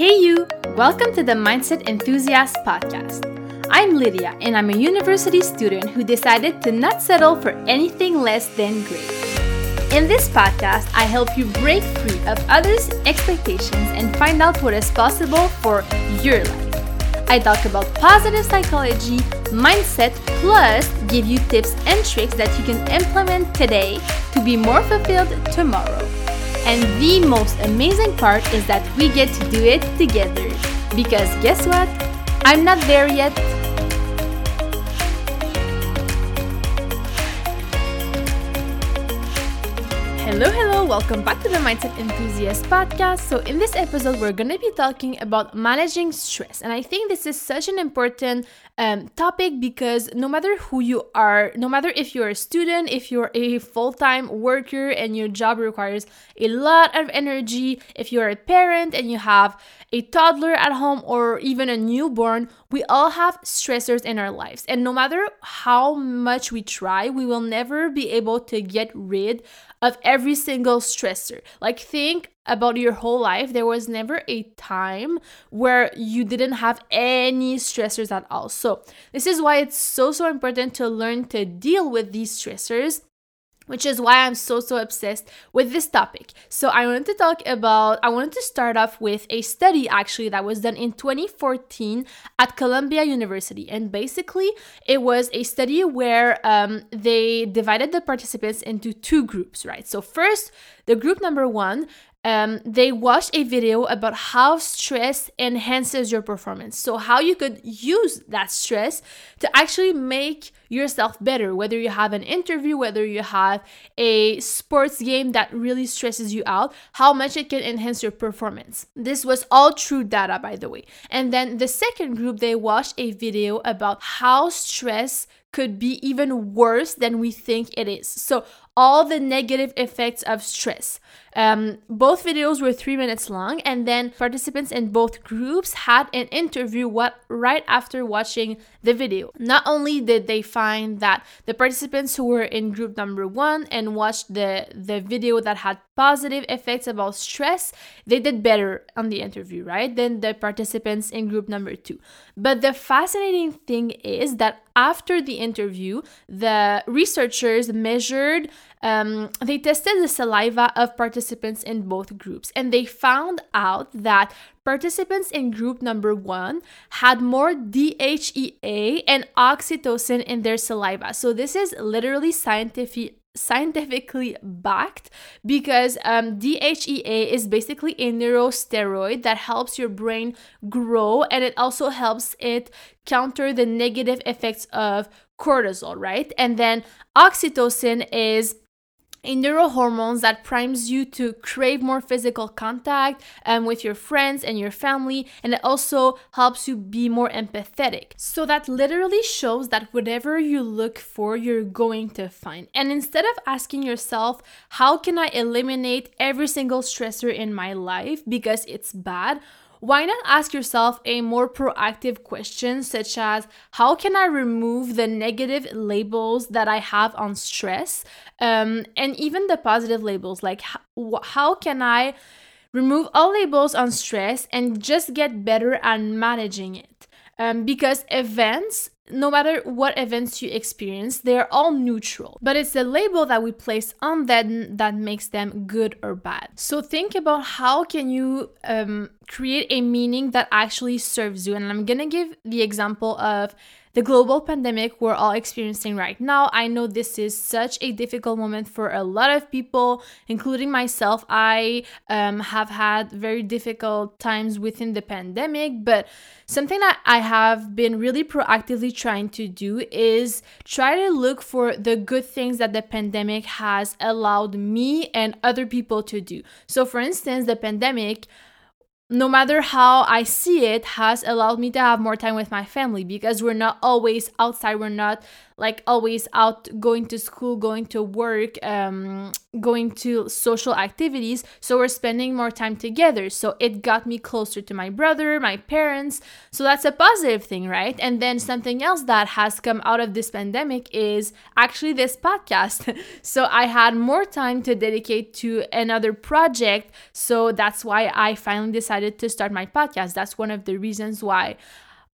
Hey, you! Welcome to the Mindset Enthusiast Podcast. I'm Lydia, and I'm a university student who decided to not settle for anything less than great. In this podcast, I help you break free of others' expectations and find out what is possible for your life. I talk about positive psychology, mindset, plus give you tips and tricks that you can implement today to be more fulfilled tomorrow. And the most amazing part is that we get to do it together. Because guess what? I'm not there yet. Hello, hello, welcome back to the Mindset Enthusiast podcast. So, in this episode, we're going to be talking about managing stress. And I think this is such an important um, topic because no matter who you are, no matter if you're a student, if you're a full time worker and your job requires a lot of energy, if you're a parent and you have a toddler at home or even a newborn, we all have stressors in our lives. And no matter how much we try, we will never be able to get rid of every single stressor. Like, think about your whole life. There was never a time where you didn't have any stressors at all. So, this is why it's so, so important to learn to deal with these stressors which is why I'm so so obsessed with this topic. So I wanted to talk about I wanted to start off with a study actually that was done in 2014 at Columbia University and basically it was a study where um, they divided the participants into two groups, right? So first, the group number 1 um, they watched a video about how stress enhances your performance. So, how you could use that stress to actually make yourself better, whether you have an interview, whether you have a sports game that really stresses you out, how much it can enhance your performance. This was all true data, by the way. And then the second group, they watched a video about how stress could be even worse than we think it is. So, all the negative effects of stress. Um, both videos were three minutes long, and then participants in both groups had an interview what right after watching the video. Not only did they find that the participants who were in group number one and watched the the video that had positive effects about stress, they did better on the interview, right? Than the participants in group number two. But the fascinating thing is that after the interview, the researchers measured um, they tested the saliva of participants in both groups and they found out that participants in group number one had more DHEA and oxytocin in their saliva. So, this is literally scientific scientifically backed because um, DHEA is basically a neurosteroid that helps your brain grow and it also helps it counter the negative effects of cortisol, right? And then oxytocin is neurohormones that primes you to crave more physical contact um, with your friends and your family and it also helps you be more empathetic. So that literally shows that whatever you look for you're going to find. And instead of asking yourself how can i eliminate every single stressor in my life because it's bad why not ask yourself a more proactive question, such as How can I remove the negative labels that I have on stress? Um, and even the positive labels, like how, how can I remove all labels on stress and just get better at managing it? Um, because events no matter what events you experience, they're all neutral. But it's the label that we place on them that makes them good or bad. So think about how can you um, create a meaning that actually serves you. And I'm gonna give the example of the global pandemic we're all experiencing right now. I know this is such a difficult moment for a lot of people, including myself. I um, have had very difficult times within the pandemic, but something that I have been really proactively trying to do is try to look for the good things that the pandemic has allowed me and other people to do. So, for instance, the pandemic no matter how I see it, has allowed me to have more time with my family because we're not always outside. We're not like always out going to school, going to work, um, going to social activities. So we're spending more time together. So it got me closer to my brother, my parents. So that's a positive thing, right? And then something else that has come out of this pandemic is actually this podcast. so I had more time to dedicate to another project. So that's why I finally decided to start my podcast. That's one of the reasons why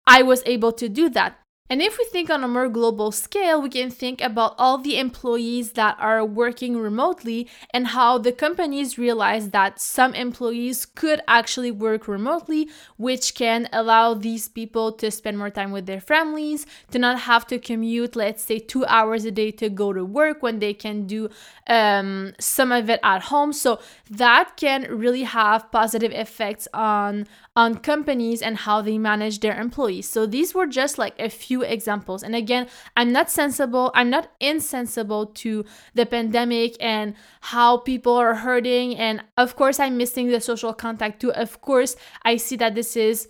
I was able to do that. And if we think on a more global scale, we can think about all the employees that are working remotely and how the companies realize that some employees could actually work remotely, which can allow these people to spend more time with their families, to not have to commute, let's say, two hours a day to go to work when they can do um, some of it at home. So that can really have positive effects on on companies and how they manage their employees. So these were just like a few examples. And again, I'm not sensible, I'm not insensible to the pandemic and how people are hurting. And of course, I'm missing the social contact too. Of course, I see that this is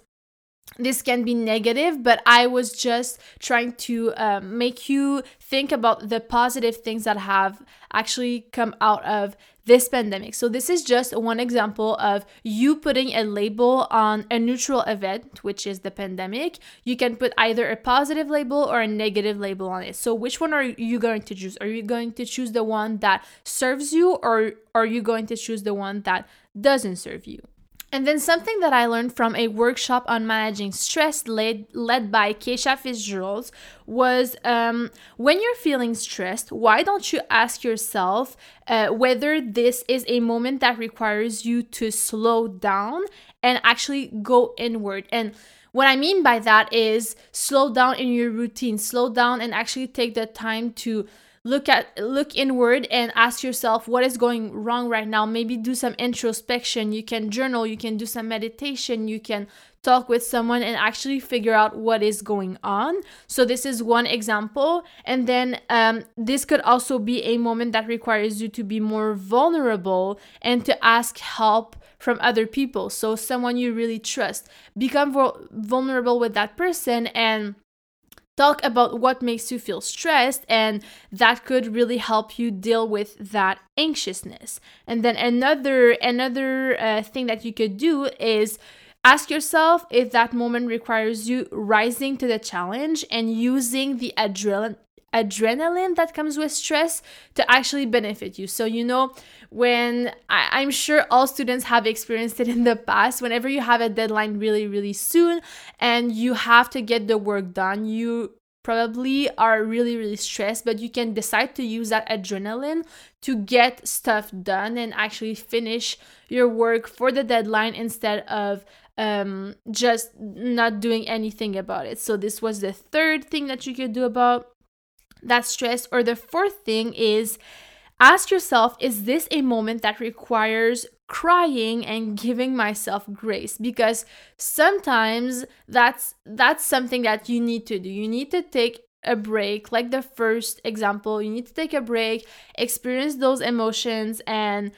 this can be negative, but I was just trying to um, make you think about the positive things that have actually come out of this pandemic. So, this is just one example of you putting a label on a neutral event, which is the pandemic. You can put either a positive label or a negative label on it. So, which one are you going to choose? Are you going to choose the one that serves you, or are you going to choose the one that doesn't serve you? And then something that I learned from a workshop on managing stress led, led by Keisha Fitzgerald was um, when you're feeling stressed, why don't you ask yourself uh, whether this is a moment that requires you to slow down and actually go inward? And what I mean by that is slow down in your routine, slow down and actually take the time to look at look inward and ask yourself what is going wrong right now? Maybe do some introspection. You can journal you can do some meditation you can talk with someone and actually figure out what is going on. So this is one example. And then um, this could also be a moment that requires you to be more vulnerable and to ask help from other people. So someone you really trust. Become vulnerable with that person and talk about what makes you feel stressed and that could really help you deal with that anxiousness. And then another another uh, thing that you could do is ask yourself if that moment requires you rising to the challenge and using the adrenaline adrenaline that comes with stress to actually benefit you. So, you know, when I, am sure all students have experienced it in the past, whenever you have a deadline really, really soon and you have to get the work done, you probably are really really stressed but you can decide to use that adrenaline to get stuff done and actually finish your work for the deadline instead of um, just not doing anything about it so this was the third thing that you could do about that stress. Or the fourth thing is ask yourself is this a moment that requires crying and giving myself grace because sometimes that's that's something that you need to do you need to take a break like the first example you need to take a break experience those emotions and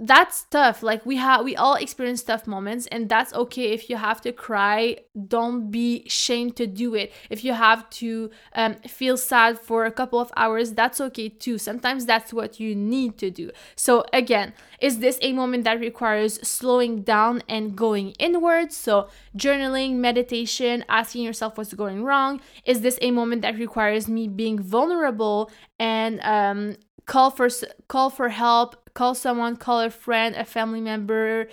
that's tough. Like we have we all experience tough moments and that's okay if you have to cry. Don't be shamed to do it. If you have to um, feel sad for a couple of hours that's okay too. Sometimes that's what you need to do. So again is this a moment that requires slowing down and going inward so journaling meditation asking yourself what's going wrong. Is this a moment that requires me being vulnerable and um, call for call for help call someone, call a friend, a family member?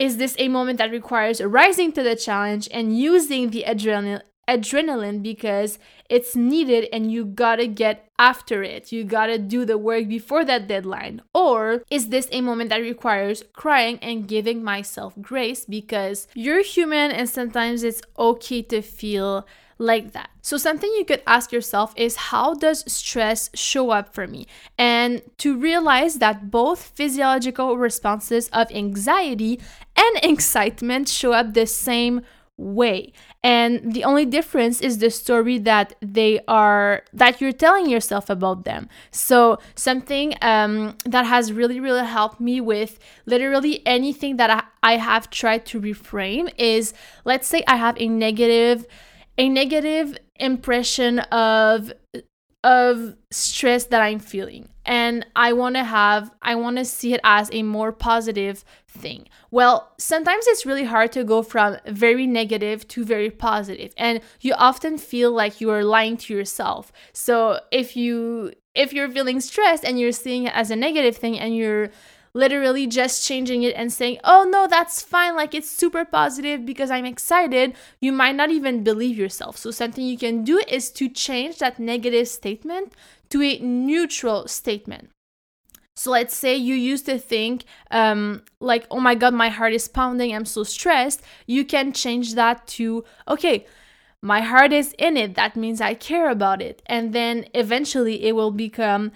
Is this a moment that requires rising to the challenge and using the adrenaline adrenaline because it's needed and you gotta get after it. You gotta do the work before that deadline. Or is this a moment that requires crying and giving myself grace because you're human and sometimes it's okay to feel like that. So, something you could ask yourself is how does stress show up for me? And to realize that both physiological responses of anxiety and excitement show up the same way and the only difference is the story that they are that you're telling yourself about them so something um, that has really really helped me with literally anything that I, I have tried to reframe is let's say i have a negative a negative impression of of stress that I'm feeling. and I want to have I want to see it as a more positive thing. Well, sometimes it's really hard to go from very negative to very positive and you often feel like you are lying to yourself. So, if you if you're feeling stressed and you're seeing it as a negative thing and you're literally just changing it and saying, oh no, that's fine, like it's super positive because I'm excited, you might not even believe yourself. So, something you can do is to change that negative statement to a neutral statement. So let's say you used to think, um, like, oh my God, my heart is pounding, I'm so stressed. You can change that to, okay, my heart is in it. That means I care about it. And then eventually it will become,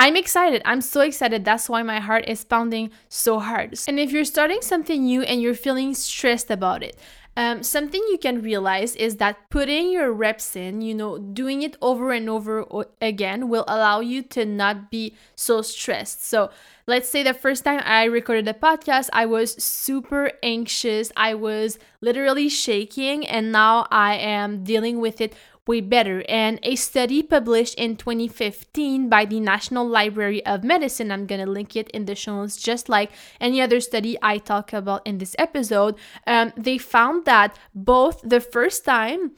I'm excited. I'm so excited. That's why my heart is pounding so hard. And if you're starting something new and you're feeling stressed about it, um, something you can realize is that putting your reps in, you know, doing it over and over again will allow you to not be so stressed. So, let's say the first time I recorded a podcast, I was super anxious. I was literally shaking, and now I am dealing with it way better. And a study published in 2015 by the National Library of Medicine, I'm to link it in the show notes, just like any other study I talk about in this episode, um, they found that both the first time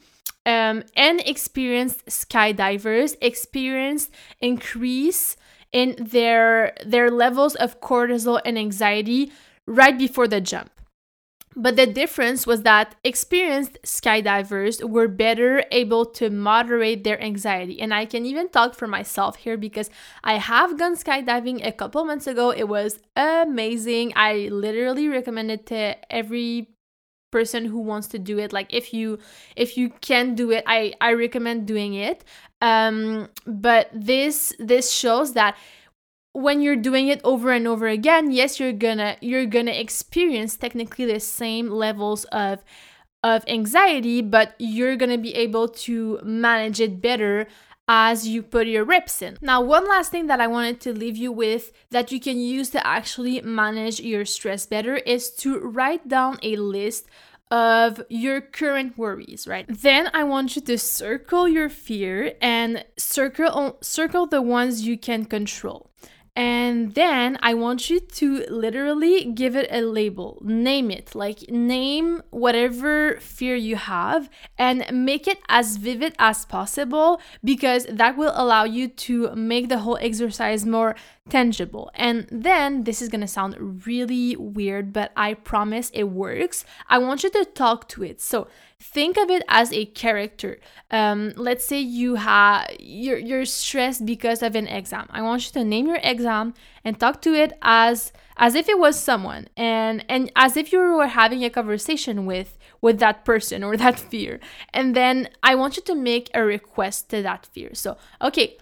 um, and experienced skydivers experienced increase in their their levels of cortisol and anxiety right before the jump. But the difference was that experienced skydivers were better able to moderate their anxiety. And I can even talk for myself here because I have gone skydiving a couple months ago. It was amazing. I literally recommend it to every person who wants to do it like if you if you can do it i i recommend doing it um but this this shows that when you're doing it over and over again yes you're gonna you're gonna experience technically the same levels of of anxiety but you're gonna be able to manage it better as you put your reps in. Now, one last thing that I wanted to leave you with that you can use to actually manage your stress better is to write down a list of your current worries, right? Then I want you to circle your fear and circle circle the ones you can control. And then I want you to literally give it a label, name it, like name whatever fear you have and make it as vivid as possible because that will allow you to make the whole exercise more tangible. And then this is gonna sound really weird, but I promise it works. I want you to talk to it. So think of it as a character. Um, let's say you have you're you're stressed because of an exam. I want you to name your exam and talk to it as as if it was someone and and as if you were having a conversation with with that person or that fear. And then I want you to make a request to that fear. So, okay,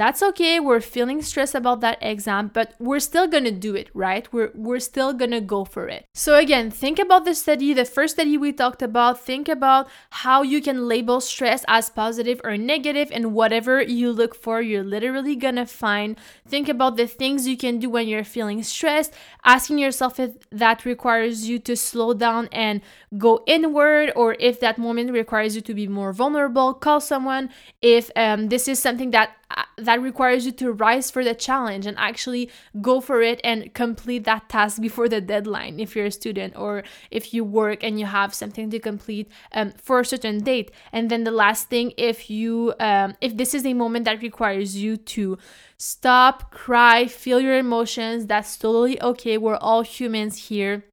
that's okay. We're feeling stressed about that exam, but we're still gonna do it, right? We're we're still gonna go for it. So again, think about the study, the first study we talked about. Think about how you can label stress as positive or negative, and whatever you look for, you're literally gonna find. Think about the things you can do when you're feeling stressed, asking yourself if that requires you to slow down and go inward, or if that moment requires you to be more vulnerable, call someone. If um, this is something that uh, that requires you to rise for the challenge and actually go for it and complete that task before the deadline if you're a student or if you work and you have something to complete um, for a certain date. And then the last thing if you um, if this is a moment that requires you to stop cry feel your emotions that's totally okay. We're all humans here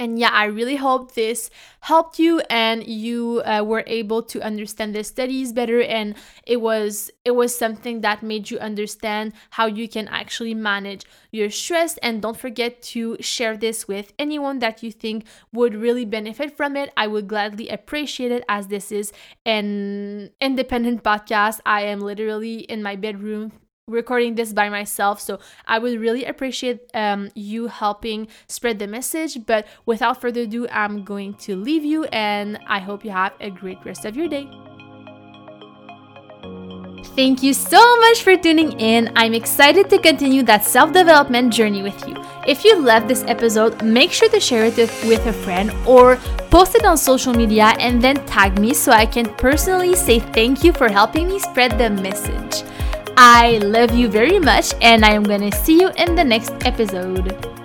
and yeah, I really hope this helped you and you uh, were able to understand the studies better and it was it was something that made you understand how you can actually manage your stress and don't forget to share this with anyone that you think would really benefit from it. I would gladly appreciate it as this is an independent podcast. I am literally in my bedroom recording this by myself so i would really appreciate um, you helping spread the message but without further ado i'm going to leave you and i hope you have a great rest of your day Thank you so much for tuning in. I'm excited to continue that self development journey with you. If you loved this episode, make sure to share it with a friend or post it on social media and then tag me so I can personally say thank you for helping me spread the message. I love you very much, and I am gonna see you in the next episode.